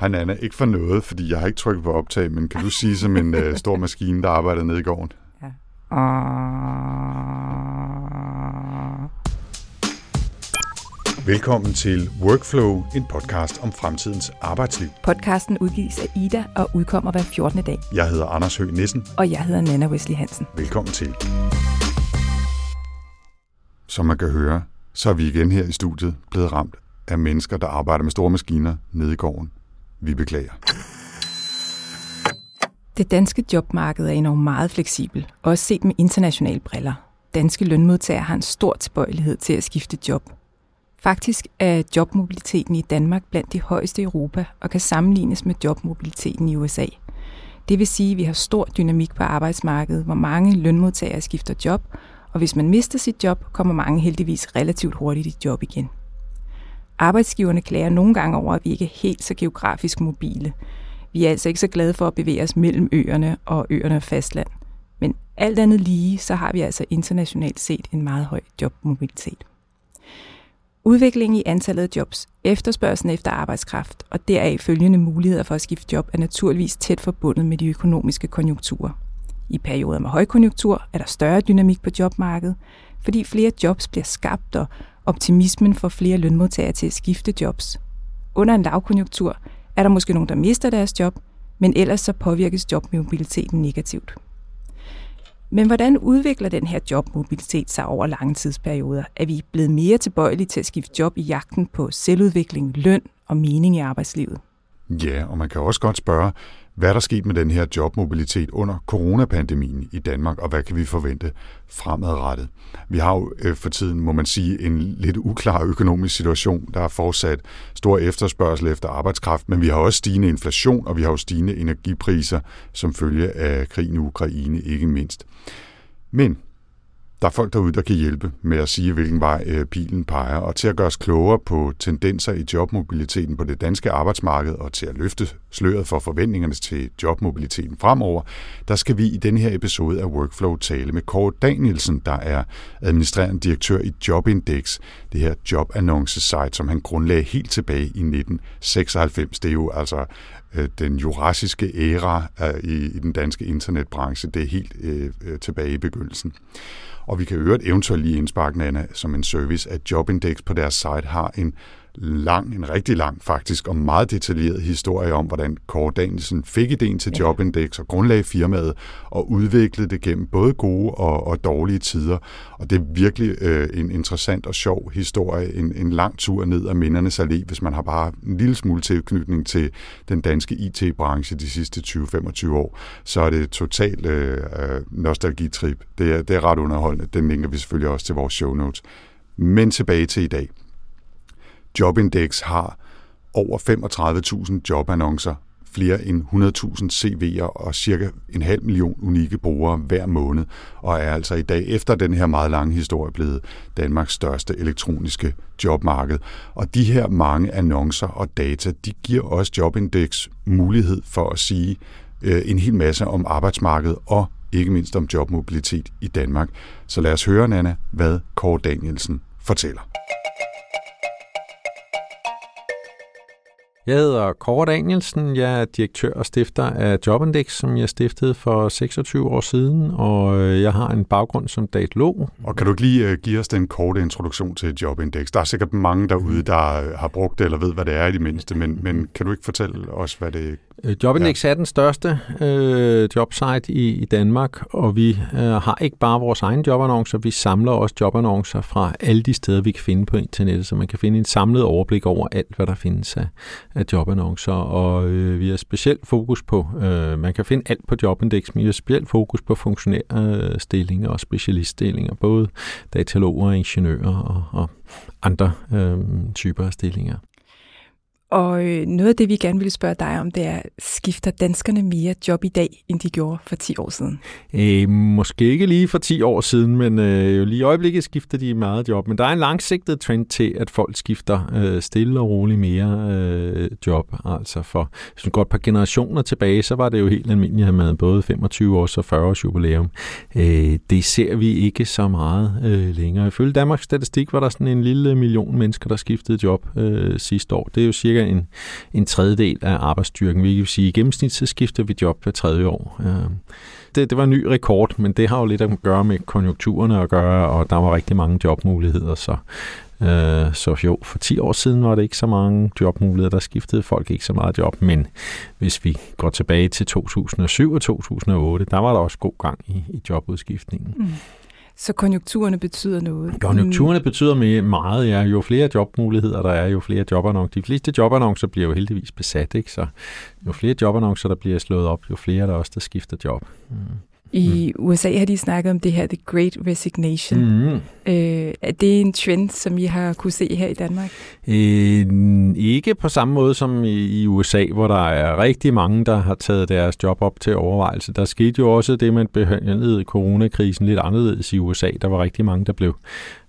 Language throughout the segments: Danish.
Hej Nana, ikke for noget, fordi jeg har ikke trykket på optag, men kan du sige som en uh, stor maskine, der arbejder nede i gården? Ja. Velkommen til Workflow, en podcast om fremtidens arbejdsliv. Podcasten udgives af Ida og udkommer hver 14. dag. Jeg hedder Anders Høgh Nissen. Og jeg hedder Nana Wesley Hansen. Velkommen til. Som man kan høre, så er vi igen her i studiet blevet ramt af mennesker, der arbejder med store maskiner nede i gården. Vi beklager. Det danske jobmarked er enormt meget fleksibel, også set med internationale briller. Danske lønmodtagere har en stor tilbøjelighed til at skifte job. Faktisk er jobmobiliteten i Danmark blandt de højeste i Europa og kan sammenlignes med jobmobiliteten i USA. Det vil sige, at vi har stor dynamik på arbejdsmarkedet, hvor mange lønmodtagere skifter job, og hvis man mister sit job, kommer mange heldigvis relativt hurtigt i job igen. Arbejdsgiverne klager nogle gange over, at vi ikke er helt så geografisk mobile. Vi er altså ikke så glade for at bevæge os mellem øerne og øerne og fastland. Men alt andet lige, så har vi altså internationalt set en meget høj jobmobilitet. Udviklingen i antallet af jobs, efterspørgselen efter arbejdskraft og deraf følgende muligheder for at skifte job er naturligvis tæt forbundet med de økonomiske konjunkturer. I perioder med højkonjunktur er der større dynamik på jobmarkedet, fordi flere jobs bliver skabt, og optimismen får flere lønmodtagere til at skifte jobs. Under en lavkonjunktur er der måske nogen, der mister deres job, men ellers så påvirkes jobmobiliteten negativt. Men hvordan udvikler den her jobmobilitet sig over lange tidsperioder? Er vi blevet mere tilbøjelige til at skifte job i jagten på selvudvikling, løn og mening i arbejdslivet? Ja, og man kan også godt spørge, hvad er der sket med den her jobmobilitet under coronapandemien i Danmark, og hvad kan vi forvente fremadrettet? Vi har jo øh, for tiden, må man sige, en lidt uklar økonomisk situation. Der er fortsat stor efterspørgsel efter arbejdskraft, men vi har også stigende inflation, og vi har jo stigende energipriser som følge af krigen i Ukraine, ikke mindst. Men der er folk derude, der kan hjælpe med at sige, hvilken vej øh, pilen peger, og til at gøre os klogere på tendenser i jobmobiliteten på det danske arbejdsmarked, og til at løfte sløret for forventningerne til jobmobiliteten fremover, der skal vi i denne her episode af Workflow tale med Kåre Danielsen, der er administrerende direktør i Jobindex, det her jobannonce-site, som han grundlagde helt tilbage i 1996. Det er jo altså øh, den jurassiske æra øh, i, i den danske internetbranche. Det er helt øh, øh tilbage i begyndelsen. Og vi kan øvrigt eventuelt lige indsparke, Nana, som en service, at Jobindex på deres site har en lang, en rigtig lang faktisk, og meget detaljeret historie om, hvordan Kåre Danielsen fik ideen til Jobindex og grundlagde firmaet og udviklede det gennem både gode og, og dårlige tider. Og det er virkelig øh, en interessant og sjov historie, en, en lang tur ned ad mindernes allé, hvis man har bare en lille smule tilknytning til den danske IT-branche de sidste 20-25 år, så er det totalt øh, øh, nostalgitrip. Det er, det er ret underholdende. Den linker vi selvfølgelig også til vores show notes. Men tilbage til i dag. Jobindex har over 35.000 jobannoncer, flere end 100.000 CV'er og cirka en halv million unikke brugere hver måned, og er altså i dag efter den her meget lange historie blevet Danmarks største elektroniske jobmarked. Og de her mange annoncer og data, de giver også Jobindex mulighed for at sige øh, en hel masse om arbejdsmarkedet og ikke mindst om jobmobilitet i Danmark. Så lad os høre, Nana, hvad Kåre Danielsen fortæller. Jeg hedder Kåre Danielsen. Jeg er direktør og stifter af Jobindex, som jeg stiftede for 26 år siden, og øh, jeg har en baggrund som datalog. Og kan du ikke lige øh, give os den korte introduktion til Jobindex? Der er sikkert mange derude, der øh, har brugt det eller ved, hvad det er i det mindste, men, men kan du ikke fortælle os, hvad det Jobindex ja. er den største øh, jobsite i, i Danmark, og vi øh, har ikke bare vores egne jobannoncer, vi samler også jobannoncer fra alle de steder, vi kan finde på internettet, så man kan finde en samlet overblik over alt, hvad der findes af, af jobannoncer. Og øh, vi har specielt fokus på, øh, man kan finde alt på Jobindex, men vi har specielt fokus på funktionærstillinger og specialiststillinger, både dataloger, ingeniører og, og andre øh, typer af stillinger. Og øh, noget af det, vi gerne ville spørge dig om, det er, skifter danskerne mere job i dag, end de gjorde for 10 år siden? Øh, måske ikke lige for 10 år siden, men øh, lige i øjeblikket skifter de meget job. Men der er en langsigtet trend til, at folk skifter øh, stille og roligt mere øh, job. Altså for hvis man går et par generationer tilbage, så var det jo helt almindeligt at have både 25 års og 40 års jubilæum. Øh, det ser vi ikke så meget øh, længere. Ifølge Danmarks Statistik var der sådan en lille million mennesker, der skiftede job øh, sidste år. Det er jo cirka en, en tredjedel af arbejdsstyrken, Vi kan sige, at i gennemsnit så skifter vi job hver tredje år. Øh, det, det var en ny rekord, men det har jo lidt at gøre med konjunkturerne at gøre, og der var rigtig mange jobmuligheder, så Øh, så jo, for 10 år siden var det ikke så mange jobmuligheder, der skiftede folk ikke så meget job, men hvis vi går tilbage til 2007 og 2008, der var der også god gang i, i jobudskiftningen. Mm. Så konjunkturerne betyder noget? Konjunkturerne betyder meget, ja. Jo flere jobmuligheder der er, jo flere jobannoncer. De fleste jobannoncer bliver jo heldigvis besat, ikke? Så jo flere jobannoncer, der bliver slået op, jo flere er der også, der skifter job. Mm. I mm. USA har de snakket om det her, The Great Resignation. Mm. Øh, er det en trend, som I har kunne se her i Danmark? Øh, ikke på samme måde som i, i USA, hvor der er rigtig mange, der har taget deres job op til overvejelse. Der skete jo også det, man behandlede coronakrisen lidt anderledes i USA. Der var rigtig mange, der blev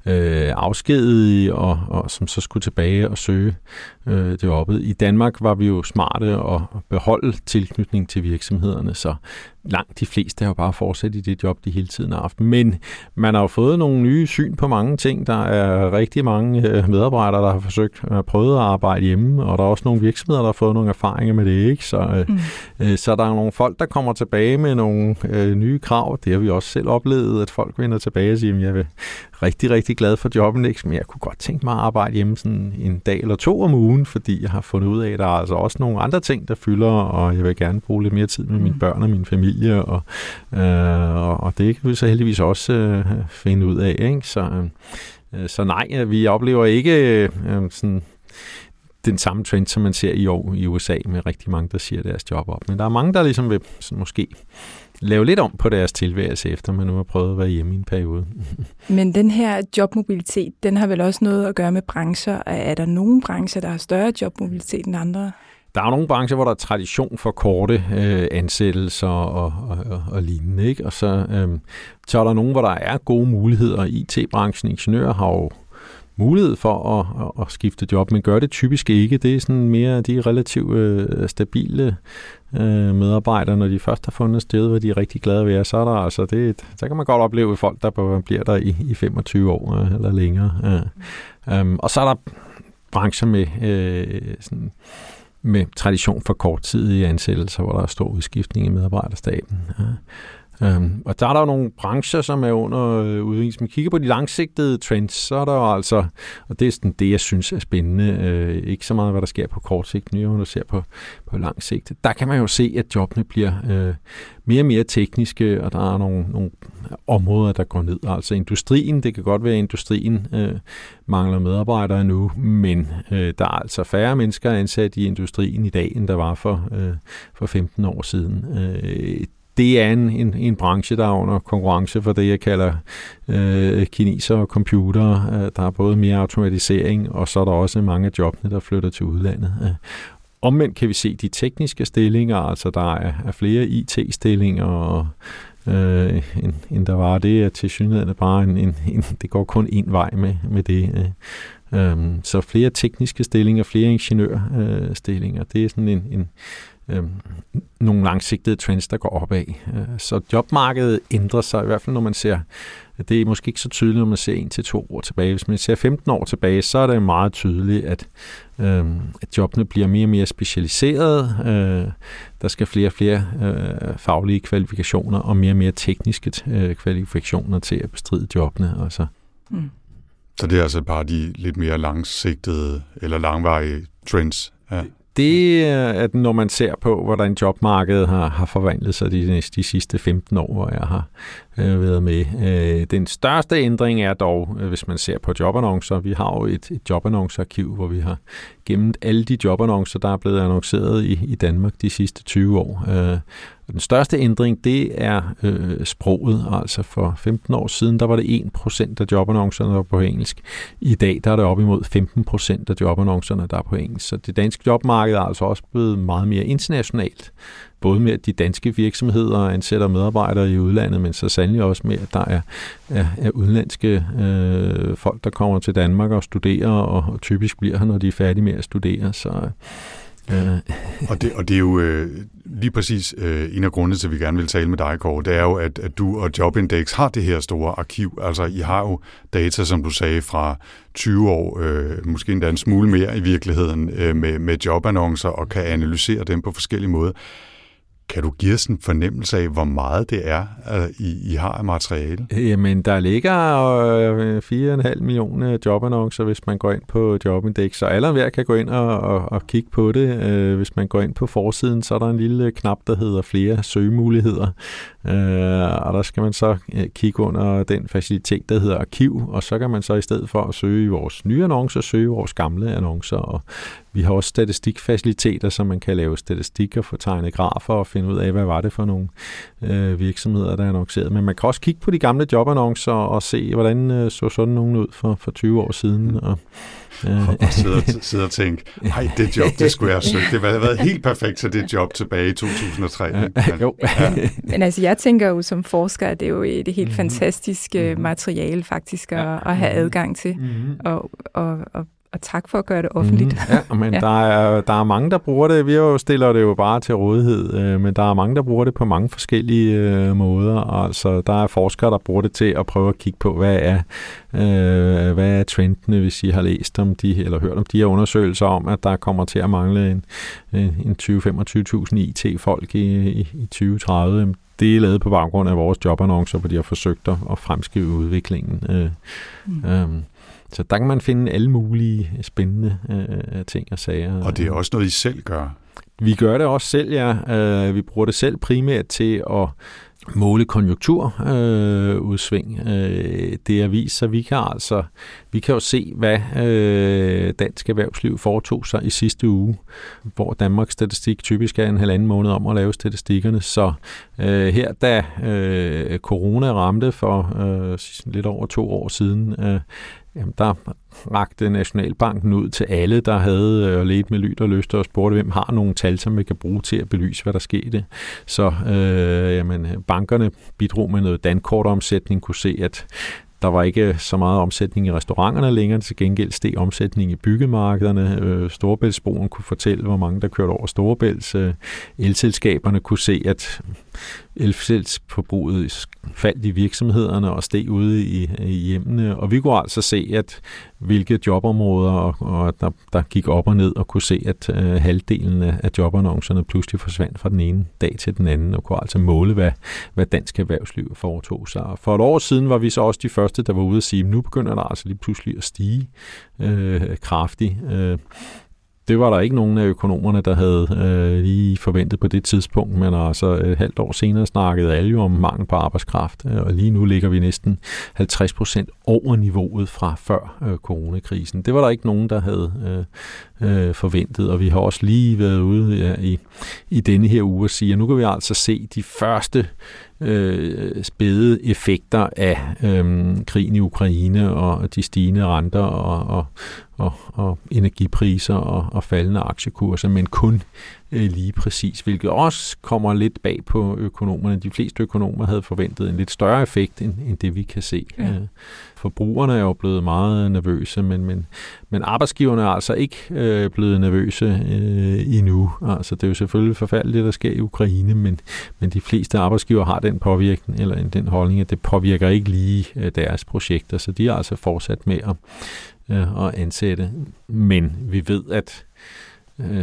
øh, afskedige, og, og som så skulle tilbage og søge øh, det oppe. I Danmark var vi jo smarte og beholde tilknytning til virksomhederne, så langt de fleste har jo bare fortsat i det job, de hele tiden har haft. Men man har jo fået nogle nye syn på mange ting. Der er rigtig mange øh, medarbejdere, der har forsøgt at prøve at arbejde hjemme, og der er også nogle virksomheder, der har fået nogle erfaringer med det. ikke. Så, øh, mm. øh, så der er nogle folk, der kommer tilbage med nogle øh, nye krav. Det har vi også selv oplevet, at folk vender tilbage og siger, at jeg vil rigtig, rigtig glad for jobben, ikke? men jeg kunne godt tænke mig at arbejde hjemme sådan en dag eller to om ugen, fordi jeg har fundet ud af, at der er altså også nogle andre ting, der fylder, og jeg vil gerne bruge lidt mere tid med mine mm. børn og min familie, og, øh, og det kan vi så heldigvis også øh, finde ud af. Ikke? Så, øh, så nej, øh, vi oplever ikke øh, øh, sådan den samme trend, som man ser i år i USA, med rigtig mange, der siger deres job op. Men der er mange, der ligesom vil sådan måske lave lidt om på deres tilværelse, efter man nu har prøvet at være hjemme i en periode. Men den her jobmobilitet, den har vel også noget at gøre med brancher. Er der nogle brancher, der har større jobmobilitet end andre? Der er nogle brancher, hvor der er tradition for korte øh, ansættelser og, og, og, og lignende. Ikke? Og så, øh, så er der nogle, hvor der er gode muligheder. IT-branchen, ingeniører har jo mulighed for at, at, at skifte job, men gør det typisk ikke. Det er sådan mere de relativt øh, stabile øh, medarbejdere, når de først har fundet et sted, hvor de er rigtig glade ved, så er der altså det, så kan man godt opleve folk, der bliver der i, i 25 år øh, eller længere. Øh. Um, og så er der brancher med øh, sådan, med tradition for korttidige ansættelser, hvor der er stor udskiftning i medarbejderstaben. Ja. Øhm, og der er der jo nogle brancher, som er under øh, udvikling. Hvis man kigger på de langsigtede trends, så er der jo altså, og det er sådan det, jeg synes er spændende, øh, ikke så meget, hvad der sker på kort sigt, men når du ser på, på lang sigt. Der kan man jo se, at jobbene bliver øh, mere og mere tekniske, og der er nogle, nogle områder, der går ned. Altså industrien, det kan godt være, at industrien øh, mangler medarbejdere nu, men øh, der er altså færre mennesker ansat i industrien i dag, end der var for, øh, for 15 år siden. Øh, det er en, en, en branche, der er under konkurrence for det, jeg kalder øh, kineser og computer. Øh, der er både mere automatisering, og så er der også mange af jobbene, der flytter til udlandet. Øh. Omvendt kan vi se de tekniske stillinger, altså der er, er flere IT-stillinger, og, øh, end, end der var det, at til synligheden bare en, en, en, det går kun en vej med, med det. Øh. Øhm, så flere tekniske stillinger, flere ingeniørstillinger, øh, det er sådan en, en øh, nogle langsigtede trends, der går opad. Øh, så jobmarkedet ændrer sig, i hvert fald når man ser, det er måske ikke så tydeligt, når man ser en til to år tilbage. Hvis man ser 15 år tilbage, så er det meget tydeligt, at, øh, at jobbene bliver mere og mere specialiserede. Øh, der skal flere og flere øh, faglige kvalifikationer og mere og mere tekniske øh, kvalifikationer til at bestride jobbene. Altså. Mm. Så det er altså bare de lidt mere langsigtede eller langvarige trends? Ja det øh, at når man ser på, hvordan jobmarkedet har, har forvandlet sig de, de sidste 15 år, hvor jeg har øh, været med. Øh, den største ændring er dog, øh, hvis man ser på jobannoncer. Vi har jo et, et jobannoncearkiv, hvor vi har gennem alle de jobannoncer, der er blevet annonceret i, i Danmark de sidste 20 år. Øh, den største ændring, det er øh, sproget. Altså for 15 år siden, der var det 1% af jobannoncerne, der var på engelsk. I dag, der er det op imod 15% af jobannoncerne, der er på engelsk. Så det danske jobmarked er altså også blevet meget mere internationalt både med, at de danske virksomheder ansætter medarbejdere i udlandet, men så sandelig også med, at der er, er, er udenlandske øh, folk, der kommer til Danmark og studerer, og, og typisk bliver her, når de er færdige med at studere. Så øh, og, det, og det er jo øh, lige præcis øh, en af grundene til, at vi gerne vil tale med dig, Kåre, det er jo, at, at du og Jobindex har det her store arkiv. Altså, I har jo data, som du sagde, fra 20 år, øh, måske endda en smule mere i virkeligheden, øh, med, med jobannoncer og kan analysere dem på forskellige måder. Kan du give os en fornemmelse af, hvor meget det er, øh, I, I har af materiale? Jamen, der ligger øh, 4,5 millioner jobannoncer, hvis man går ind på Jobindex, så alle hver kan gå ind og, og, og kigge på det. Øh, hvis man går ind på forsiden, så er der en lille knap, der hedder flere søgemuligheder, og der skal man så kigge under den facilitet, der hedder arkiv, og så kan man så i stedet for at søge i vores nye annoncer, søge vores gamle annoncer, og vi har også statistikfaciliteter, så man kan lave statistik og få tegnet grafer og finde ud af, hvad var det for nogle øh, virksomheder, der er annonceret. Men man kan også kigge på de gamle jobannoncer og se, hvordan øh, så sådan nogen ud for, for 20 år siden. Og, øh. og sidde, sidde og tænke, nej, det job, det skulle jeg have søgt. Det havde været helt perfekt til det job tilbage i 2003. Men, jo. Ja. Men altså, jeg tænker jo som forsker, at det er jo et helt mm-hmm. fantastisk mm-hmm. materiale faktisk at, ja. at have adgang til. Mm-hmm. Og, og, og og tak for at gøre det offentligt. Mm, ja, men ja. Der, er, der er mange, der bruger det. Vi jo stiller det jo bare til rådighed, øh, men der er mange, der bruger det på mange forskellige øh, måder. Altså, der er forskere, der bruger det til at prøve at kigge på, hvad er, øh, hvad er trendene, hvis I har læst om de, eller hørt om de her undersøgelser om, at der kommer til at mangle en, en 20-25.000 IT-folk i, i, i 2030. Det er lavet på baggrund af vores jobannoncer, hvor de har forsøgt at fremskrive udviklingen. Øh, mm. øh, så der kan man finde alle mulige spændende øh, ting og sager. Og det er også noget, I selv gør? Vi gør det også selv, ja. Øh, vi bruger det selv primært til at måle konjunkturudsving. Øh, det er vist, så vi kan altså vi kan jo se, hvad øh, dansk erhvervsliv foretog sig i sidste uge, hvor Danmarks Statistik typisk er en halvanden måned om at lave statistikkerne. Så øh, her, da øh, corona ramte for øh, lidt over to år siden, øh, Jamen, der rakte Nationalbanken ud til alle, der havde øh, let med lyt og lyst og spurgte, hvem har nogle tal, som vi kan bruge til at belyse, hvad der skete. Så øh, jamen, bankerne bidrog med noget dankortomsætning, kunne se, at der var ikke så meget omsætning i restauranterne længere, til gengæld steg omsætning i byggemarkederne. Øh, Storebæltsbroen kunne fortælle, hvor mange der kørte over Storebælts. Øh, elselskaberne kunne se, at elfældsforbruget faldt i virksomhederne og steg ude i, i hjemmene. Og vi kunne altså se, at hvilke jobområder, og, og der, der gik op og ned, og kunne se, at øh, halvdelen af, jobannoncerne pludselig forsvandt fra den ene dag til den anden, og kunne altså måle, hvad, hvad dansk erhvervsliv foretog sig. Og for et år siden var vi så også de første, der var ude at sige, nu begynder der altså lige pludselig at stige øh, kraftigt. Øh, det var der ikke nogen af økonomerne, der havde øh, lige forventet på det tidspunkt, men altså et halvt år senere snakkede alle jo om mangel på arbejdskraft, øh, og lige nu ligger vi næsten 50 procent over niveauet fra før øh, coronakrisen. Det var der ikke nogen, der havde øh, øh, forventet, og vi har også lige været ude ja, i, i denne her uge og sige, at nu kan vi altså se de første øh, spæde effekter af øh, krigen i Ukraine og de stigende renter og, og, og, og energipriser og, og faldende aktiekurser, men kun lige præcis, hvilket også kommer lidt bag på økonomerne. De fleste økonomer havde forventet en lidt større effekt, end, end det vi kan se. Ja. Øh, forbrugerne er jo blevet meget nervøse, men, men, men arbejdsgiverne er altså ikke øh, blevet nervøse øh, endnu. Altså, det er jo selvfølgelig forfærdeligt, der sker i Ukraine, men, men de fleste arbejdsgiver har den påvirkning, eller den holdning, at det påvirker ikke lige øh, deres projekter, så de er altså fortsat med at, øh, at ansætte. Men vi ved, at øh,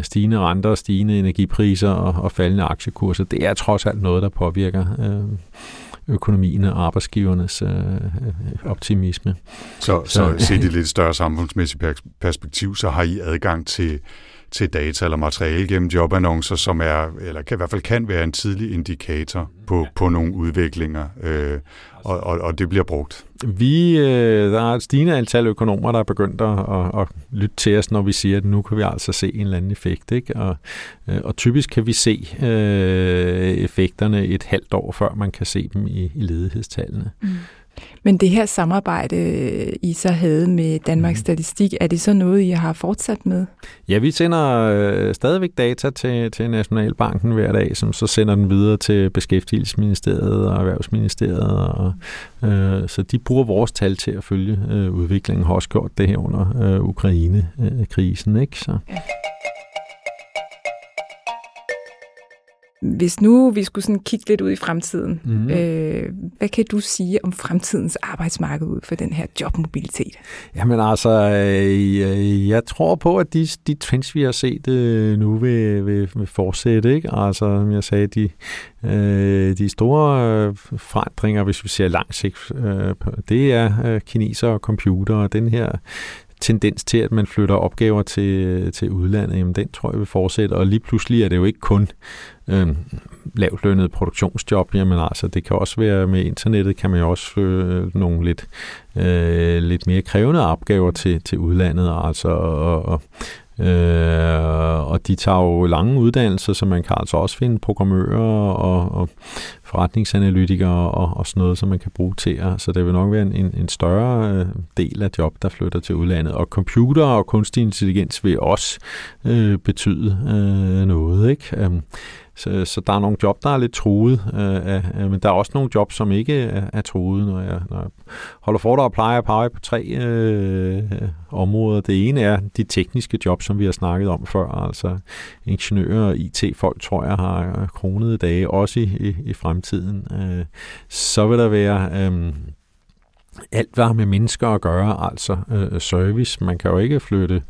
stigende renter, stigende energipriser og, og faldende aktiekurser, det er trods alt noget, der påvirker øh, økonomien og arbejdsgivernes øh, optimisme. Så, så, så set i lidt større samfundsmæssigt perspektiv, så har I adgang til til data eller materiale gennem jobannoncer, som er, eller kan, i hvert fald kan være en tidlig indikator på, på nogle udviklinger, øh, og, og, og det bliver brugt. Vi, øh, der er et stigende antal økonomer, der er begyndt at, at, at lytte til os, når vi siger, at nu kan vi altså se en eller anden effekt. Ikke? Og, øh, og typisk kan vi se øh, effekterne et halvt år, før man kan se dem i, i ledighedstallene. Mm. Men det her samarbejde, I så havde med Danmarks mhm. Statistik, er det så noget, I har fortsat med? Ja, vi sender øh, stadigvæk data til, til Nationalbanken hver dag, som så sender den videre til Beskæftigelsesministeriet og Erhvervsministeriet. Og, øh, så de bruger vores tal til at følge øh, udviklingen. Har også gjort det her under øh, Ukraine-krisen. Ikke? Så. Ja. Hvis nu vi skulle sådan kigge lidt ud i fremtiden, mm. øh, hvad kan du sige om fremtidens arbejdsmarked ud for den her jobmobilitet? Jamen altså, øh, jeg tror på, at de, de trends, vi har set øh, nu, vil, vil, vil fortsætte. Ikke? Altså, som jeg sagde, de, øh, de store forandringer, hvis vi ser langt sigt, det er kineser og computer, og den her tendens til, at man flytter opgaver til, til udlandet, jamen den tror jeg vil fortsætte, og lige pludselig er det jo ikke kun øh, lavt lønnet produktionsjob, jamen altså det kan også være med internettet, kan man jo også øh, nogle lidt, øh, lidt mere krævende opgaver til, til udlandet, altså og, og Øh, og de tager jo lange uddannelser, så man kan altså også finde programmører og, og forretningsanalytikere og, og sådan noget, som man kan bruge til. Så det vil nok være en, en større øh, del af job, der flytter til udlandet. Og computer og kunstig intelligens vil også øh, betyde øh, noget. Ikke? Øhm, så, så der er nogle job, der er lidt truet, øh, øh, men der er også nogle job, som ikke er, er truet. Når jeg, når jeg holder for og plejer at pege på tre øh, områder. Det ene er de tekniske job, som vi har snakket om før, altså ingeniører og IT-folk, tror jeg, har kronede dage, også i, i, i fremtiden. Øh, så vil der være... Øh, alt, hvad har med mennesker at gøre, altså øh, service. Man kan jo ikke flytte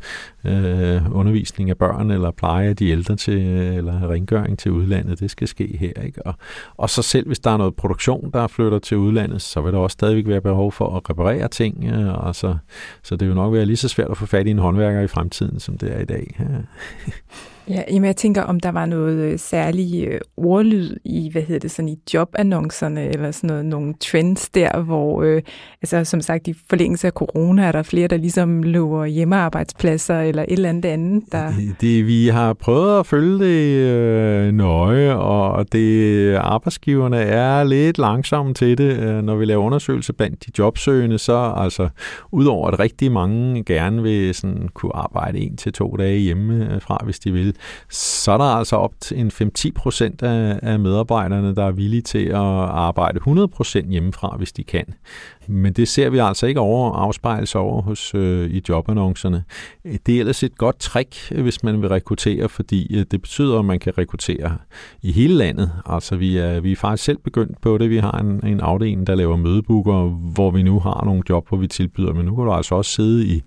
øh, undervisning af børn eller pleje af de ældre til, øh, eller rengøring til udlandet. Det skal ske her. Ikke? Og, og så selv hvis der er noget produktion, der flytter til udlandet, så vil der også stadigvæk være behov for at reparere ting. Øh, altså, så det vil nok være lige så svært at få fat i en håndværker i fremtiden, som det er i dag. Ja, jamen jeg tænker, om der var noget øh, særlig øh, ordlyd i, hvad hedder det, sådan i jobannoncerne, eller sådan noget, nogle trends der, hvor, øh, altså som sagt, i forlængelse af corona, er der flere, der ligesom lover hjemmearbejdspladser, eller et eller andet andet, der... Det, det, vi har prøvet at følge det øh, nøje, og det, arbejdsgiverne er lidt langsomme til det, øh, når vi laver undersøgelser blandt de jobsøgende, så altså, udover at rigtig mange gerne vil sådan, kunne arbejde en til to dage hjemme øh, fra, hvis de vil, så er der altså op til en 5-10 procent af, af medarbejderne, der er villige til at arbejde 100 procent hjemmefra, hvis de kan. Men det ser vi altså ikke over afspejles over hos øh, i jobannoncerne. Det er ellers et godt trick, øh, hvis man vil rekruttere, fordi øh, det betyder, at man kan rekruttere i hele landet. Altså vi er, vi er faktisk selv begyndt på det. Vi har en, en afdeling, der laver mødebooker, hvor vi nu har nogle job, hvor vi tilbyder, men nu kan du altså også sidde i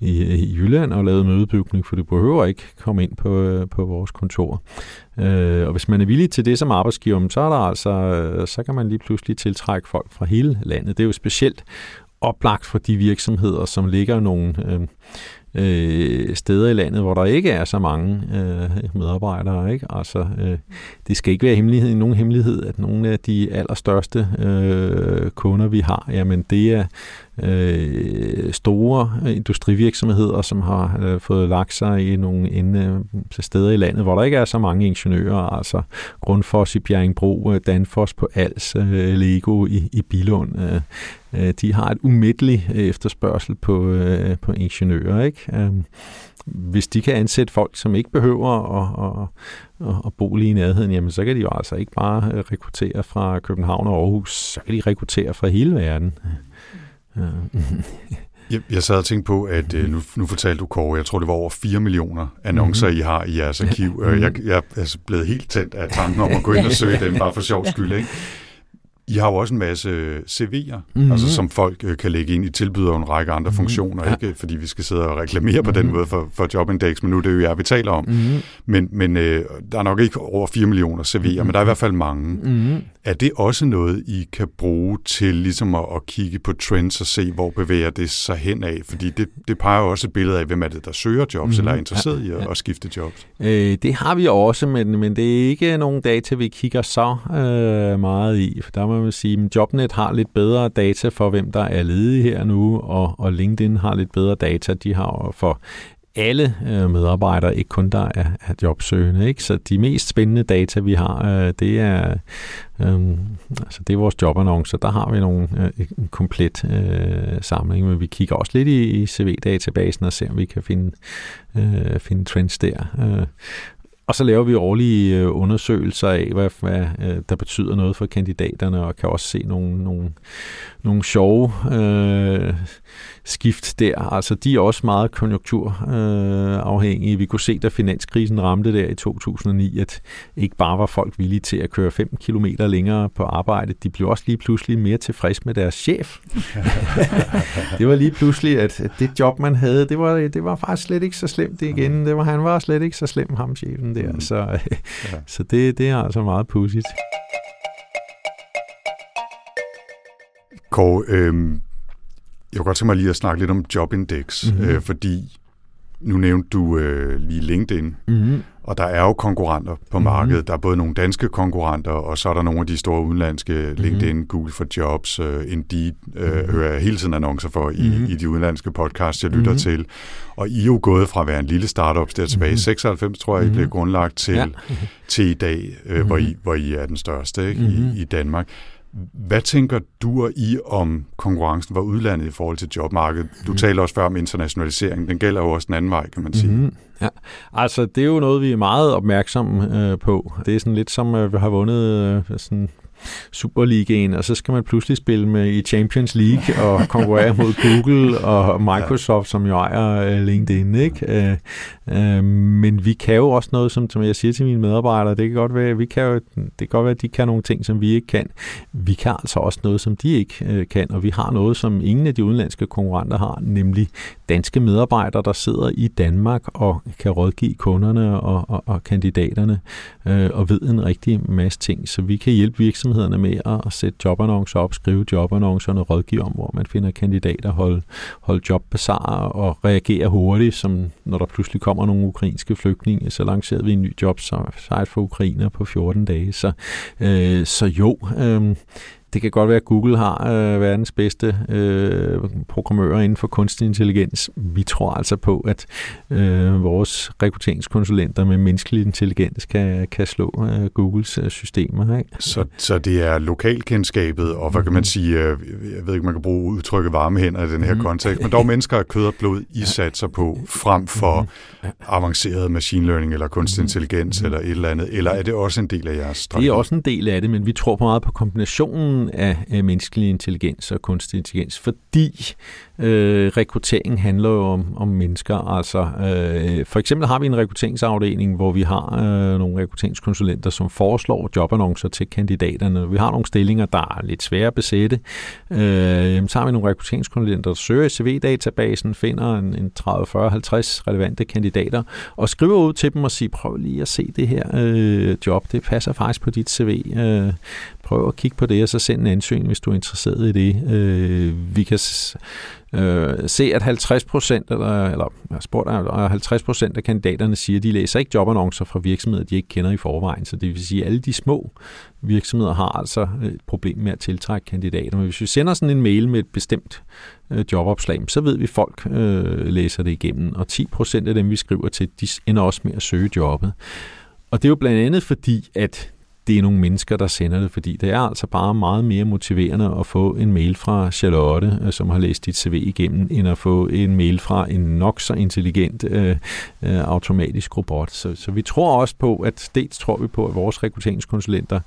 i, i Jylland og lavet mødebygning, for du behøver ikke komme ind på, øh, på vores kontor. Øh, og hvis man er villig til det som arbejdsgiver, så, er der altså, øh, så kan man lige pludselig tiltrække folk fra hele landet. Det er jo specielt oplagt for de virksomheder, som ligger nogle øh, øh, steder i landet, hvor der ikke er så mange øh, medarbejdere. Ikke? Altså, øh, det skal ikke være hemmelighed, nogen hemmelighed, at nogle af de allerstørste øh, kunder, vi har, jamen det er øh, store industrivirksomheder, som har øh, fået lagt sig i nogle inde, øh, steder i landet, hvor der ikke er så mange ingeniører, altså Grundfos i Bjerringbro, øh, Danfoss på Als, øh, Lego i, i Bilund. Øh, øh, de har et umiddeligt efterspørgsel på, øh, på ingeniører. Ikke? Øh, hvis de kan ansætte folk, som ikke behøver at, at, at, at bo lige i nærheden, jamen så kan de jo altså ikke bare rekruttere fra København og Aarhus, så kan de rekruttere fra hele verden. jeg, jeg sad og tænkte på, at øh, nu, nu fortalte du, Kåre, jeg tror, det var over 4 millioner annoncer, mm-hmm. I har i jeres arkiv. Jeg, jeg er altså blevet helt tændt af tanken om at gå ind og søge dem, bare for sjov skyld. Ikke? I har jo også en masse CV'er, mm-hmm. altså, som folk øh, kan lægge ind. I tilbyder en række andre mm-hmm. funktioner, ja. ikke fordi vi skal sidde og reklamere mm-hmm. på den mhm. måde for, for Jobindex, men nu er det jo jer, vi taler om. Mm-hmm. Men, men øh, der er nok ikke over 4 millioner CV'er, mm-hmm. men der er i hvert fald mange. Mm-hmm. Er det også noget, I kan bruge til ligesom at, at kigge på trends og se, hvor bevæger det sig hen af? Fordi det, det peger jo også et billede af, hvem er det, der søger jobs, mm-hmm. eller er interesseret ja, i at, at skifte jobs. Øh, det har vi også, men, men det er ikke nogen data, vi kigger så øh, meget i. For der må man sige, at Jobnet har lidt bedre data for, hvem der er ledige her nu, og, og LinkedIn har lidt bedre data. De har for alle øh, medarbejdere, ikke kun der er, er jobsøgende. Ikke? Så de mest spændende data, vi har, øh, det er øh, altså det er vores jobannoncer. Der har vi nogle, øh, en komplet øh, samling, men vi kigger også lidt i, i CV-databasen og ser, om vi kan finde, øh, finde trends der. Øh, og så laver vi årlige øh, undersøgelser af, hvad, hvad øh, der betyder noget for kandidaterne, og kan også se nogle, nogle, nogle sjove øh, skift der. Altså, de er også meget konjunkturafhængige. Øh, vi kunne se, da finanskrisen ramte der i 2009, at ikke bare var folk villige til at køre 5 km længere på arbejde, de blev også lige pludselig mere tilfredse med deres chef. det var lige pludselig, at det job, man havde, det var, det var faktisk slet ikke så slemt det igen. Det var, han var slet ikke så slem, ham chefen der. Mm. Så, ja. så det, det er altså meget pudsigt. Kåre, øh, jeg kunne godt tænke mig lige at snakke lidt om Jobindex, mm-hmm. øh, fordi nu nævnte du øh, lige LinkedIn, mm-hmm. og der er jo konkurrenter på mm-hmm. markedet. Der er både nogle danske konkurrenter, og så er der nogle af de store udenlandske, mm-hmm. LinkedIn, Google for Jobs, uh, Indeed, øh, mm-hmm. hører jeg hele tiden annoncer for i, mm-hmm. i de udenlandske podcasts, jeg lytter mm-hmm. til. Og I er jo gået fra at være en lille startup, der tilbage i mm-hmm. 96, tror jeg, I blev mhm. grundlagt, til, ja. til i dag, øh, mm-hmm. hvor, I, hvor I er den største ikke, mm-hmm. i, i Danmark. Hvad tænker du og I om konkurrencen var udlandet i forhold til jobmarkedet? Du mm. taler også før om internationalisering. Den gælder jo også den anden vej, kan man sige. Mm. Ja, altså det er jo noget, vi er meget opmærksomme øh, på. Det er sådan lidt som, øh, vi har vundet øh, sådan Superligaen, og så skal man pludselig spille med i Champions League og konkurrere mod Google og Microsoft, som jo ejer øh, LinkedIn. Ikke? Øh, øh, men vi kan jo også noget, som, som jeg siger til mine medarbejdere, det kan godt være, vi kan jo, det kan godt være, at de kan nogle ting, som vi ikke kan. Vi kan altså også noget, som de ikke øh, kan, og vi har noget, som ingen af de udenlandske konkurrenter har, nemlig danske medarbejdere, der sidder i Danmark og kan rådgive kunderne og, og, og kandidaterne øh, og ved en rigtig masse ting, så vi kan hjælpe virksomheder virksomhederne med at sætte jobannoncer op, skrive jobannoncerne, rådgive om, hvor man finder kandidater, holde, holde jobbasar og reagere hurtigt, som når der pludselig kommer nogle ukrainske flygtninge, så lancerede vi en ny jobsite for ukrainer på 14 dage. Så, øh, så jo, øh, det kan godt være, at Google har øh, verdens bedste øh, programmører inden for kunstig intelligens. Vi tror altså på, at øh, vores rekrutteringskonsulenter med menneskelig intelligens kan, kan slå øh, Googles øh, systemer. Ikke? Så, så det er lokalkendskabet, og hvad kan man mhm. sige, øh, jeg ved ikke, man kan bruge udtrykket varme hænder i den her mm. kontekst, men dog mennesker af kød og blod, I satser på, frem for mm. Avanceret machine learning eller kunstig mhm. intelligens mm. eller et eller andet, eller er det også en del af jeres strategi? Det er også en del af det, men vi tror på meget på kombinationen af, af menneskelig intelligens og kunstig intelligens, fordi øh, rekruttering handler jo om, om mennesker. Altså, øh, for eksempel har vi en rekrutteringsafdeling, hvor vi har øh, nogle rekrutteringskonsulenter, som foreslår jobannoncer til kandidaterne. Vi har nogle stillinger, der er lidt svære at besætte. Øh, så har vi nogle rekrutteringskonsulenter, der søger i CV-databasen, finder en, en 30, 40, 50 relevante kandidater, og skriver ud til dem og siger, prøv lige at se det her øh, job, det passer faktisk på dit CV. Øh, prøv at kigge på det, og så send en ansøgning, hvis du er interesseret i det. Øh, vi kan øh, se, at 50 procent, eller, eller jeg spurgte, 50 procent af kandidaterne siger, at de læser ikke jobannoncer fra virksomheder, de ikke kender i forvejen. Så det vil sige, at alle de små virksomheder har altså et problem med at tiltrække kandidater. Men hvis vi sender sådan en mail med et bestemt øh, jobopslag, så ved vi, at folk øh, læser det igennem. Og 10 procent af dem, vi skriver til, de ender også med at søge jobbet. Og det er jo blandt andet fordi, at det er nogle mennesker, der sender det, fordi det er altså bare meget mere motiverende at få en mail fra Charlotte, øh, som har læst dit CV igennem, end at få en mail fra en nok så intelligent øh, øh, automatisk robot. Så, så vi tror også på, at dels tror vi på, at vores rekrutteringskonsulenter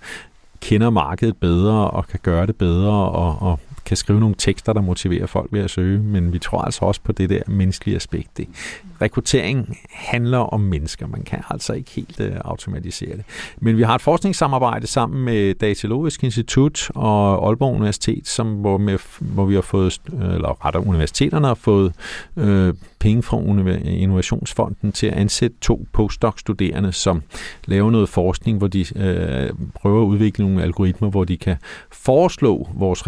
kender markedet bedre og kan gøre det bedre og, og kan skrive nogle tekster, der motiverer folk ved at søge, men vi tror altså også på det der menneskelige aspekt. Det. Rekruttering handler om mennesker, man kan altså ikke helt uh, automatisere det. Men vi har et forskningssamarbejde sammen med Datalogisk Institut og Aalborg Universitet, som, hvor, med, hvor vi har fået, øh, eller rettere universiteterne har fået øh, penge fra Innovationsfonden til at ansætte to postdoc-studerende, som laver noget forskning, hvor de øh, prøver at udvikle nogle algoritmer, hvor de kan foreslå vores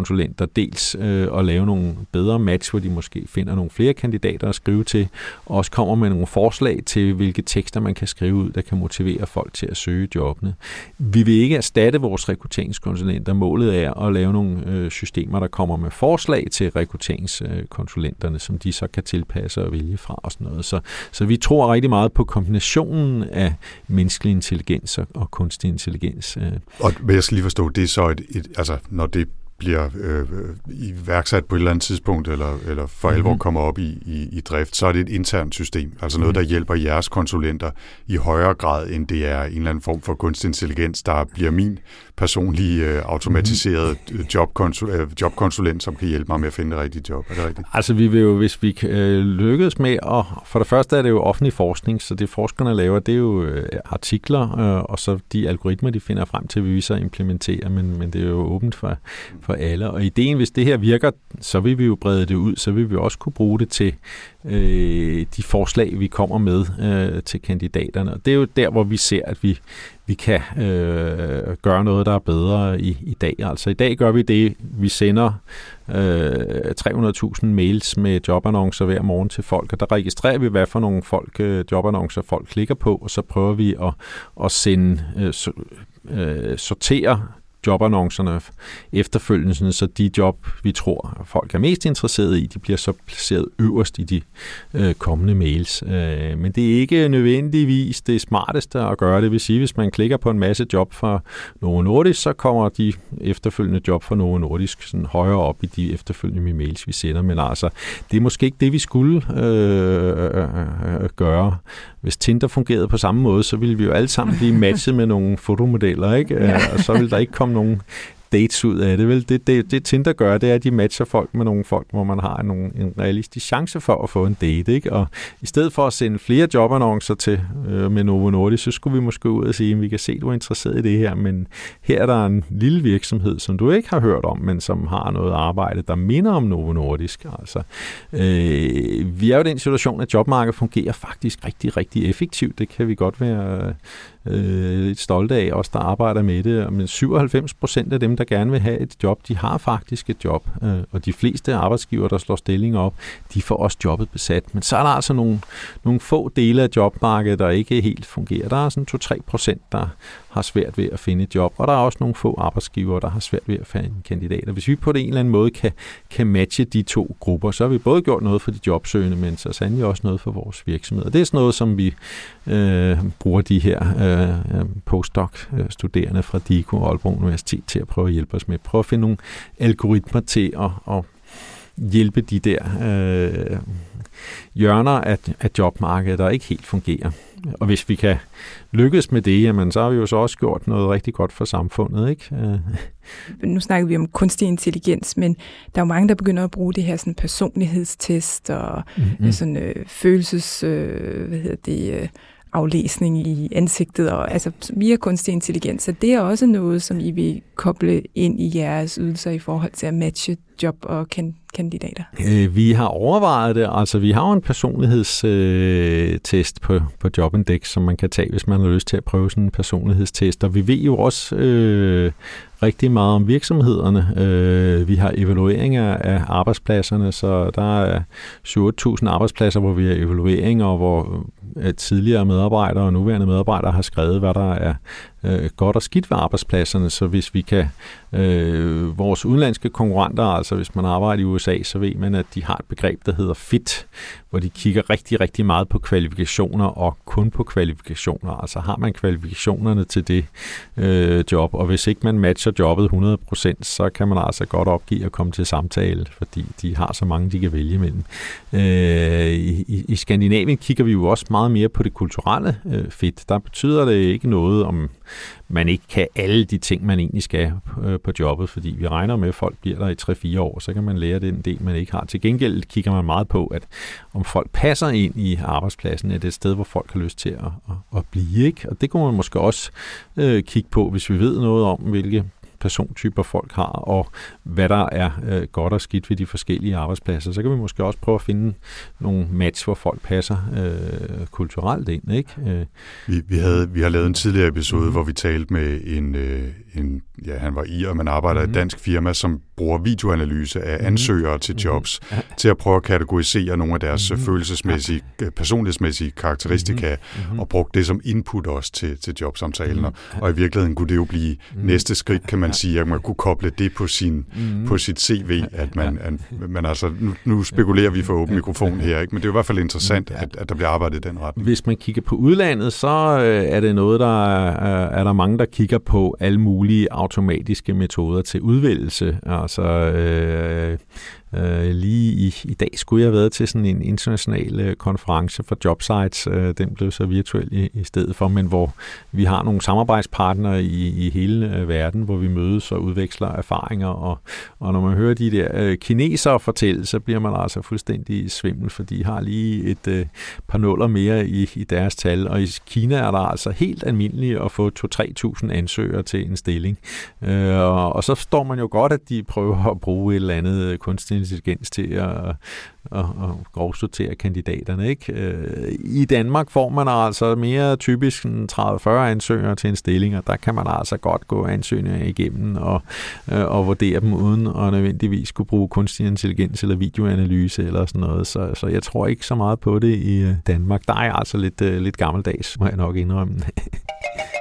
konsulenter, dels øh, at lave nogle bedre match, hvor de måske finder nogle flere kandidater at skrive til, og også kommer med nogle forslag til, hvilke tekster man kan skrive ud, der kan motivere folk til at søge jobbene. Vi vil ikke erstatte vores rekrutteringskonsulenter. Målet er at lave nogle øh, systemer, der kommer med forslag til rekrutteringskonsulenterne, som de så kan tilpasse og vælge fra og sådan noget. Så, så vi tror rigtig meget på kombinationen af menneskelig intelligens og, og kunstig intelligens. Øh. Og hvad jeg skal lige forstå, det er så et, et altså når det bliver øh, iværksat på et eller andet tidspunkt, eller, eller for alvor mm-hmm. kommer op i, i, i drift, så er det et internt system, altså noget, der hjælper jeres konsulenter i højere grad, end det er en eller anden form for kunstig intelligens, der bliver min personlige øh, automatiserede mm-hmm. jobkonsul, øh, jobkonsulent, som kan hjælpe mig med at finde det rigtige job. Er det rigtigt? Altså vi vil jo, hvis vi øh, lykkes med, og for det første er det jo offentlig forskning, så det forskerne laver, det er jo øh, artikler, øh, og så de algoritmer, de finder frem til, vil vi så implementere, men, men det er jo åbent for, for alle. Og ideen, hvis det her virker, så vil vi jo brede det ud, så vil vi også kunne bruge det til øh, de forslag, vi kommer med øh, til kandidaterne. Og det er jo der, hvor vi ser, at vi, vi kan øh, gøre noget, der er bedre i, i dag. Altså i dag gør vi det, vi sender øh, 300.000 mails med jobannoncer hver morgen til folk, og der registrerer vi, hvad for nogle folk, øh, jobannoncer folk klikker på, og så prøver vi at, at sende, øh, øh, sortere jobannoncerne efterfølgende, så de job, vi tror, folk er mest interesserede i, de bliver så placeret øverst i de øh, kommende mails. Øh, men det er ikke nødvendigvis det smarteste at gøre. Det vil sige, hvis man klikker på en masse job fra Novo Nordisk, så kommer de efterfølgende job fra Novo Nordisk sådan højere op i de efterfølgende mails, vi sender. Men altså, det er måske ikke det, vi skulle øh, øh, øh, gøre. Hvis Tinder fungerede på samme måde, så ville vi jo alle sammen blive matchet med nogle fotomodeller, ikke? Ja. Øh, og så ville der ikke komme nogen dates ud af det. Vel? Det, det, det Tinder gør, det er, at de matcher folk med nogle folk, hvor man har nogle, en realistisk chance for at få en date. Ikke? Og i stedet for at sende flere jobannoncer til øh, med Novo Nordisk, så skulle vi måske ud og sige, at vi kan se, at du er interesseret i det her, men her er der en lille virksomhed, som du ikke har hørt om, men som har noget arbejde, der minder om Novo Nordisk. Altså, øh, vi er jo i den situation, at jobmarkedet fungerer faktisk rigtig, rigtig effektivt. Det kan vi godt være øh, stolte af, os der arbejder med det. Men 97 procent af dem, der gerne vil have et job, de har faktisk et job. Øh, og de fleste arbejdsgiver, der slår stillinger op, de får også jobbet besat. Men så er der altså nogle, nogle få dele af jobmarkedet, der ikke helt fungerer. Der er sådan 2-3 procent, der har svært ved at finde et job, og der er også nogle få arbejdsgivere, der har svært ved at finde kandidater. Hvis vi på en eller anden måde kan, kan matche de to grupper, så har vi både gjort noget for de jobsøgende, men så sandelig også noget for vores virksomheder. Det er sådan noget, som vi øh, bruger de her øh, postdoc-studerende fra DIKO og Aalborg Universitet til at prøve at hjælpe os med. Prøve at finde nogle algoritmer til at, at hjælpe de der øh, hjørner af, af jobmarkedet, der ikke helt fungerer. Og hvis vi kan lykkes med det, jamen, så har vi jo så også gjort noget rigtig godt for samfundet. Ikke? Nu snakker vi om kunstig intelligens, men der er jo mange, der begynder at bruge det her sådan personlighedstest og mm-hmm. sådan øh, følelses... Øh, hvad hedder det... Øh, aflæsning i ansigtet, og altså via kunstig intelligens. Så det er også noget, som I vil koble ind i jeres ydelser i forhold til at matche job og kandidater? Øh, vi har overvejet det. Altså, vi har jo en personlighedstest øh, på, på Jobindex, som man kan tage, hvis man har lyst til at prøve sådan en personlighedstest. Og vi ved jo også øh, rigtig meget om virksomhederne. Øh, vi har evalueringer af arbejdspladserne, så der er 7.000 arbejdspladser, hvor vi har evalueringer, hvor at tidligere medarbejdere og nuværende medarbejdere har skrevet, hvad der er øh, godt og skidt ved arbejdspladserne, så hvis vi kan, øh, vores udenlandske konkurrenter, altså hvis man arbejder i USA, så ved man, at de har et begreb, der hedder FIT, hvor de kigger rigtig, rigtig meget på kvalifikationer og kun på kvalifikationer. Altså har man kvalifikationerne til det øh, job, og hvis ikke man matcher jobbet 100%, så kan man altså godt opgive at komme til samtale, fordi de har så mange, de kan vælge mellem. Øh, i, I Skandinavien kigger vi jo også meget mere på det kulturelle øh, fit. Der betyder det ikke noget om man ikke kan alle de ting, man egentlig skal øh, på jobbet, fordi vi regner med, at folk bliver der i 3-4 år, så kan man lære den del, man ikke har. Til gengæld kigger man meget på, at om folk passer ind i arbejdspladsen, er det et sted, hvor folk har lyst til at, at, at blive. Ikke? Og det kunne man måske også øh, kigge på, hvis vi ved noget om, hvilke persontyper folk har, og hvad der er øh, godt og skidt ved de forskellige arbejdspladser. Så kan vi måske også prøve at finde nogle match, hvor folk passer øh, kulturelt ind. Ikke? Øh. Vi, vi, havde, vi har lavet en tidligere episode, mm-hmm. hvor vi talte med en, øh, en ja, han var i, og man arbejder mm-hmm. i et mhm. dansk firma, som bruger videoanalyse af mhm. ansøgere mm-hmm. til mhm. jobs, mm-hmm. til at prøve at kategorisere nogle af deres mm-hmm. følelsesmæssige. Øh, personlighedsmæssige karakteristika, mm-hmm. og bruge det som input også til, til jobsamtalen. Mm-hmm. Og i virkeligheden kunne det jo blive mm-hmm. næste skridt, kan man man sige, at man kunne koble det på, sin, mm. på sit CV, at man, at, man altså, nu, nu spekulerer vi for åben mikrofon her, ikke? men det er i hvert fald interessant, at, at der bliver arbejdet i den retning. Hvis man kigger på udlandet, så øh, er det noget, der er, er der mange, der kigger på alle mulige automatiske metoder til udvælgelse. Altså øh, Øh, lige i, i dag skulle jeg have været til sådan en international øh, konference for jobsites. Øh, den blev så virtuel i, i stedet for, men hvor vi har nogle samarbejdspartnere i, i hele øh, verden, hvor vi mødes og udveksler erfaringer. Og, og når man hører de der øh, kinesere fortælle, så bliver man altså fuldstændig svimmel, for de har lige et øh, par nuller mere i, i deres tal. Og i Kina er der altså helt almindeligt at få 2-3.000 ansøgere til en stilling. Øh, og, og så står man jo godt, at de prøver at bruge et eller andet øh, kunstig intelligens til at, at, at grovsortere kandidaterne. Ikke? Øh, I Danmark får man altså mere typisk 30-40 ansøgere til en stilling, og der kan man altså godt gå ansøgninger igennem og, øh, og vurdere dem uden at nødvendigvis skulle bruge kunstig intelligens eller videoanalyse eller sådan noget. Så, så jeg tror ikke så meget på det i øh, Danmark. Der er altså lidt, lidt gammeldags, må jeg nok indrømme.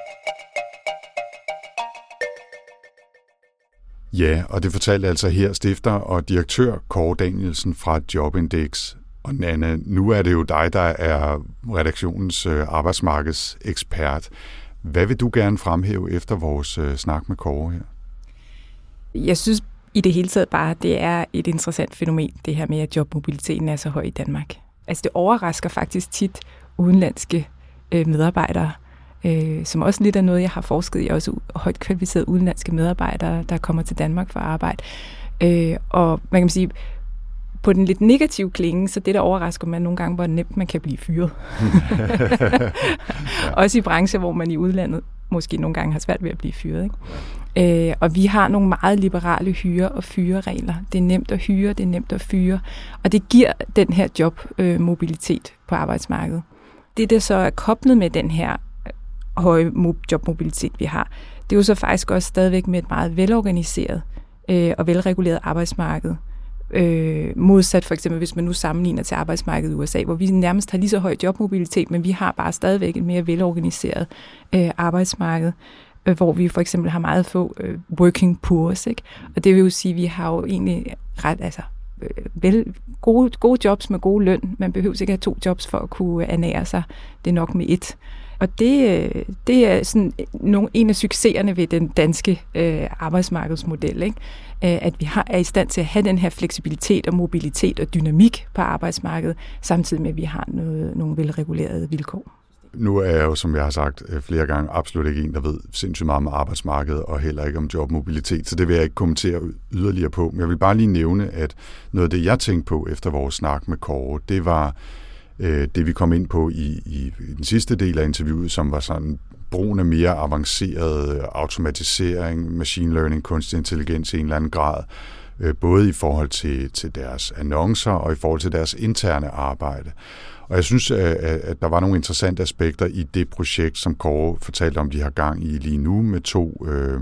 Ja, og det fortalte altså her stifter og direktør Kåre Danielsen fra Jobindex. Og Nana, nu er det jo dig, der er redaktionens øh, arbejdsmarkedsekspert. Hvad vil du gerne fremhæve efter vores øh, snak med Kåre her? Jeg synes i det hele taget bare, det er et interessant fænomen, det her med, at jobmobiliteten er så høj i Danmark. Altså det overrasker faktisk tit udenlandske øh, medarbejdere, øh, som også lidt er noget, jeg har forsket i, også højt kvalificerede udenlandske medarbejdere, der kommer til Danmark for at arbejde. Øh, og man kan sige, på den lidt negative klinge, så det, der overrasker mig nogle gange, hvor nemt man kan blive fyret. Også i brancher, hvor man i udlandet måske nogle gange har svært ved at blive fyret. Ikke? Øh, og vi har nogle meget liberale hyre- og fyreregler. Det er nemt at hyre, det er nemt at fyre, og det giver den her jobmobilitet øh, på arbejdsmarkedet. Det, der så er koblet med den her høje jobmobilitet, vi har, det er jo så faktisk også stadigvæk med et meget velorganiseret øh, og velreguleret arbejdsmarked. Øh, modsat for eksempel, hvis man nu sammenligner til arbejdsmarkedet i USA, hvor vi nærmest har lige så høj jobmobilitet, men vi har bare stadigvæk et mere velorganiseret øh, arbejdsmarked, øh, hvor vi for eksempel har meget få øh, working poors. Ikke? Og det vil jo sige, at vi har jo egentlig ret, altså, øh, vel, gode, gode jobs med god løn. Man behøver ikke have to jobs for at kunne ernære sig. Det er nok med et. Og det, øh, det er sådan øh, nogle, en af succeserne ved den danske øh, arbejdsmarkedsmodel, ikke? Øh, at vi har, er i stand til at have den her fleksibilitet og mobilitet og dynamik på arbejdsmarkedet, samtidig med, at vi har noget, nogle velregulerede vilkår. Nu er jeg jo, som jeg har sagt flere gange, absolut ikke en, der ved sindssygt meget om arbejdsmarkedet og heller ikke om jobmobilitet, så det vil jeg ikke kommentere yderligere på. Men jeg vil bare lige nævne, at noget af det, jeg tænkte på efter vores snak med Kåre, det var øh, det, vi kom ind på i, i, i den sidste del af interviewet, som var sådan brugen af mere avanceret øh, automatisering, machine learning, kunstig intelligens i en eller anden grad, øh, både i forhold til, til deres annoncer og i forhold til deres interne arbejde. Og jeg synes, øh, at, at der var nogle interessante aspekter i det projekt, som Kåre fortalte om, de har gang i lige nu med to øh,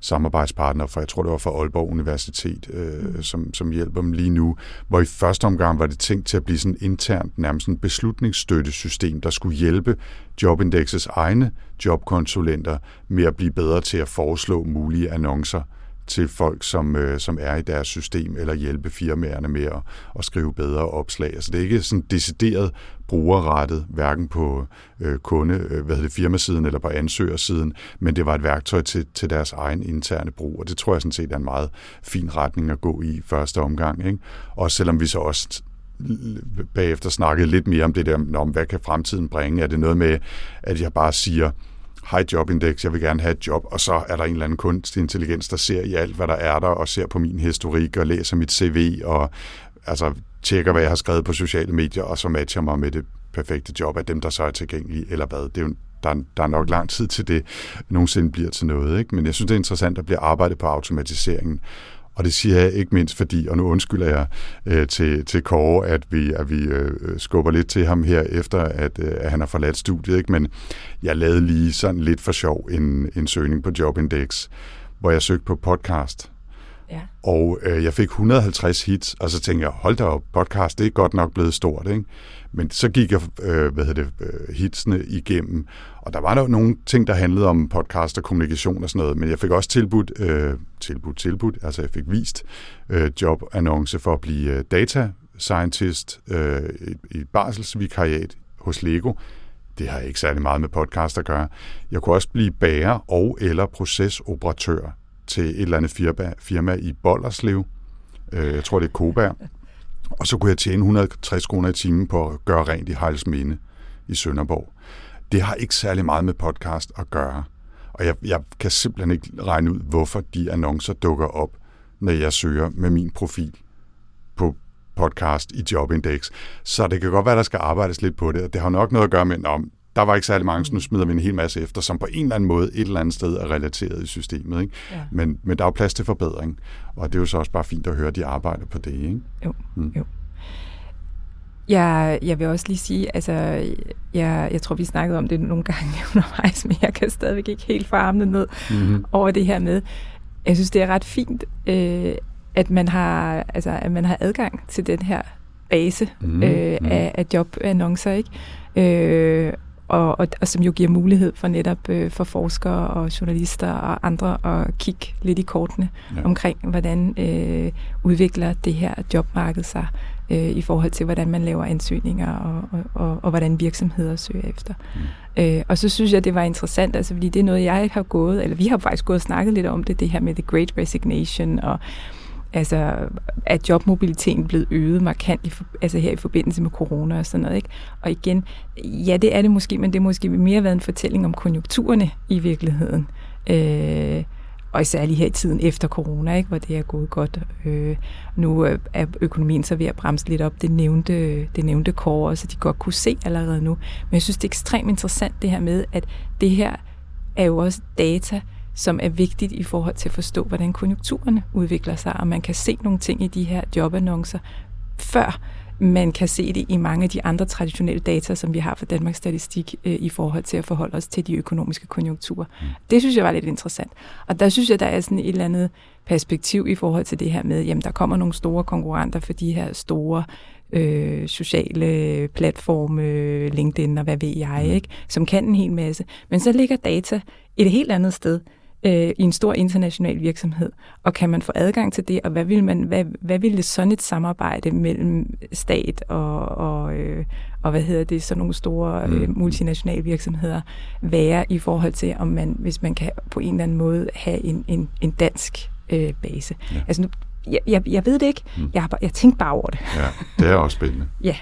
samarbejdspartner, for jeg tror, det var fra Aalborg Universitet, øh, som, som hjælper dem lige nu, hvor i første omgang var det tænkt til at blive sådan internt nærmest en beslutningsstøttesystem, der skulle hjælpe Jobindexes egne jobkonsulenter med at blive bedre til at foreslå mulige annoncer til folk, som, øh, som er i deres system, eller hjælpe firmaerne med at, at skrive bedre opslag. Altså det er ikke sådan decideret brugerrettet, hverken på øh, kunde, øh, hvad hedder det, firmasiden eller på ansøgersiden, men det var et værktøj til, til deres egen interne brug, og det tror jeg sådan set er en meget fin retning at gå i første omgang. Ikke? Og selvom vi så også bagefter snakkede lidt mere om det der, om hvad kan fremtiden bringe, er det noget med, at jeg bare siger, high job index, jeg vil gerne have et job, og så er der en eller anden kunstig intelligens, der ser i alt, hvad der er der, og ser på min historik, og læser mit CV, og altså tjekker, hvad jeg har skrevet på sociale medier, og så matcher mig med det perfekte job af dem, der så er tilgængelige, eller hvad. Det er jo, der, der er nok lang tid til det nogensinde bliver til noget. Ikke? Men jeg synes, det er interessant, at der bliver arbejdet på automatiseringen. Og det siger jeg ikke mindst fordi, og nu undskylder jeg øh, til, til Kåre, at vi, at vi øh, skubber lidt til ham her efter, at, øh, at han har forladt studiet. Ikke? Men jeg lavede lige sådan lidt for sjov en, en søgning på Jobindex, hvor jeg søgte på podcast. Ja. Og øh, jeg fik 150 hits, og så tænkte jeg, hold da op, podcast, det er godt nok blevet stort, ikke? Men så gik jeg, øh, hvad hedder det, øh, hitsene igennem, og der var der nogle ting, der handlede om podcast og kommunikation og sådan noget, men jeg fik også tilbudt, øh, tilbudt, tilbudt, altså jeg fik vist øh, jobannonce for at blive øh, data scientist øh, i, i barselsvikariat hos Lego. Det har ikke særlig meget med podcast at gøre. Jeg kunne også blive bager og eller procesoperatør til et eller andet firma, firma i Bollerslev. Øh, jeg tror, det er Kobær. Og så kunne jeg tjene 160 kroner i timen på at gøre rent i Hejlsminde i Sønderborg. Det har ikke særlig meget med podcast at gøre. Og jeg, jeg kan simpelthen ikke regne ud, hvorfor de annoncer dukker op, når jeg søger med min profil på podcast i Jobindex. Så det kan godt være, der skal arbejdes lidt på det, og det har nok noget at gøre med, om der var ikke særlig mange, så nu smider vi en hel masse efter, som på en eller anden måde et eller andet sted er relateret i systemet. Ikke? Ja. Men, men der er jo plads til forbedring, og det er jo så også bare fint at høre, at de arbejder på det. Ikke? Jo, mm. jo. Jeg, jeg vil også lige sige, altså, jeg, jeg tror, vi snakkede om det nogle gange undervejs, men jeg kan stadigvæk ikke helt farme ned mm-hmm. over det her med. Jeg synes, det er ret fint, øh, at, man har, altså, at man har adgang til den her base mm-hmm. øh, af, af jobannoncer, ikke? Øh, og, og, og som jo giver mulighed for netop øh, for forskere og journalister og andre at kigge lidt i kortene ja. omkring, hvordan øh, udvikler det her jobmarked sig øh, i forhold til, hvordan man laver ansøgninger og, og, og, og hvordan virksomheder søger efter. Mm. Øh, og så synes jeg, det var interessant, altså, fordi det er noget, jeg har gået, eller vi har faktisk gået og snakket lidt om det, det her med The Great Resignation og altså, er jobmobiliteten blevet øget markant i, altså her i forbindelse med corona og sådan noget. Ikke? Og igen, ja, det er det måske, men det er måske mere været en fortælling om konjunkturerne i virkeligheden. Øh, og især lige her i tiden efter corona, ikke, hvor det er gået godt. Øh, nu er økonomien så ved at bremse lidt op. Det nævnte, det nævnte Kåre, så de godt kunne se allerede nu. Men jeg synes, det er ekstremt interessant det her med, at det her er jo også data, som er vigtigt i forhold til at forstå, hvordan konjunkturerne udvikler sig, og man kan se nogle ting i de her jobannoncer, før man kan se det i mange af de andre traditionelle data, som vi har fra Danmarks Statistik øh, i forhold til at forholde os til de økonomiske konjunkturer. Mm. Det synes jeg var lidt interessant. Og der synes jeg, der er sådan et eller andet perspektiv i forhold til det her med, jamen der kommer nogle store konkurrenter for de her store øh, sociale platforme, LinkedIn og hvad ved jeg, mm. ikke, som kan en hel masse. Men så ligger data et helt andet sted øh, i en stor international virksomhed, og kan man få adgang til det, og hvad vil man, hvad, hvad vil det sådan et samarbejde mellem stat og, og, øh, og hvad hedder det, sådan nogle store øh, mm. multinationale virksomheder være i forhold til, om man, hvis man kan på en eller anden måde have en, en, en dansk øh, base. Ja. Altså nu, jeg, jeg, jeg ved det ikke, mm. jeg, har jeg tænkte bare over det. Ja, det er også spændende. ja.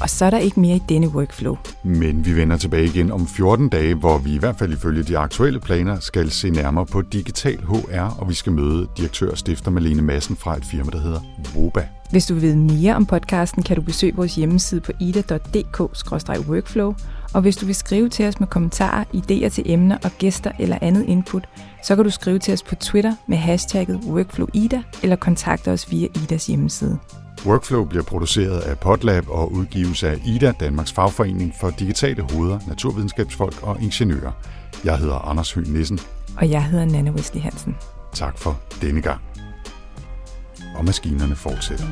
Og så er der ikke mere i denne workflow. Men vi vender tilbage igen om 14 dage, hvor vi i hvert fald ifølge de aktuelle planer skal se nærmere på digital HR, og vi skal møde direktør og stifter Malene Madsen fra et firma, der hedder Woba. Hvis du vil vide mere om podcasten, kan du besøge vores hjemmeside på ida.dk-workflow, og hvis du vil skrive til os med kommentarer, idéer til emner og gæster eller andet input, så kan du skrive til os på Twitter med hashtagget WorkflowIda eller kontakte os via Idas hjemmeside. Workflow bliver produceret af Podlab og udgives af IDA, Danmarks fagforening for digitale hoveder, naturvidenskabsfolk og ingeniører. Jeg hedder Anders Høgh Nissen. Og jeg hedder Nanne Wesley Hansen. Tak for denne gang. Og maskinerne fortsætter.